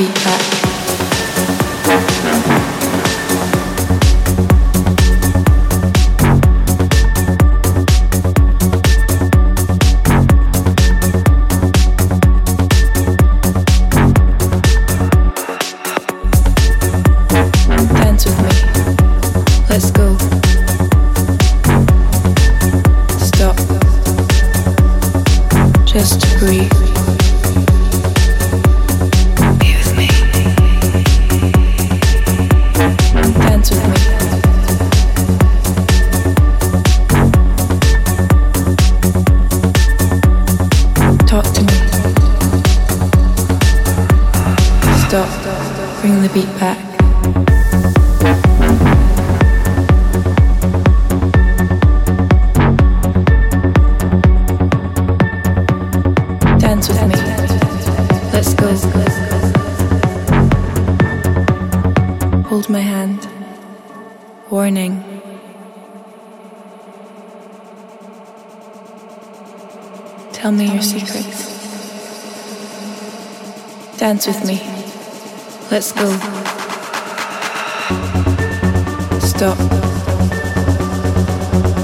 Beat back. Dance with me. Let's go. Stop.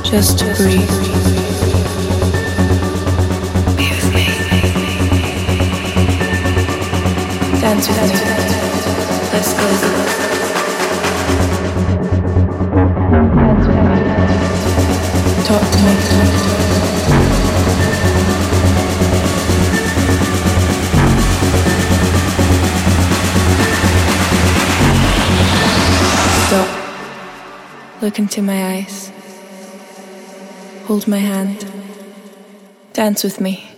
Just to breathe. Dance with me. Hold my hand. Dance with me.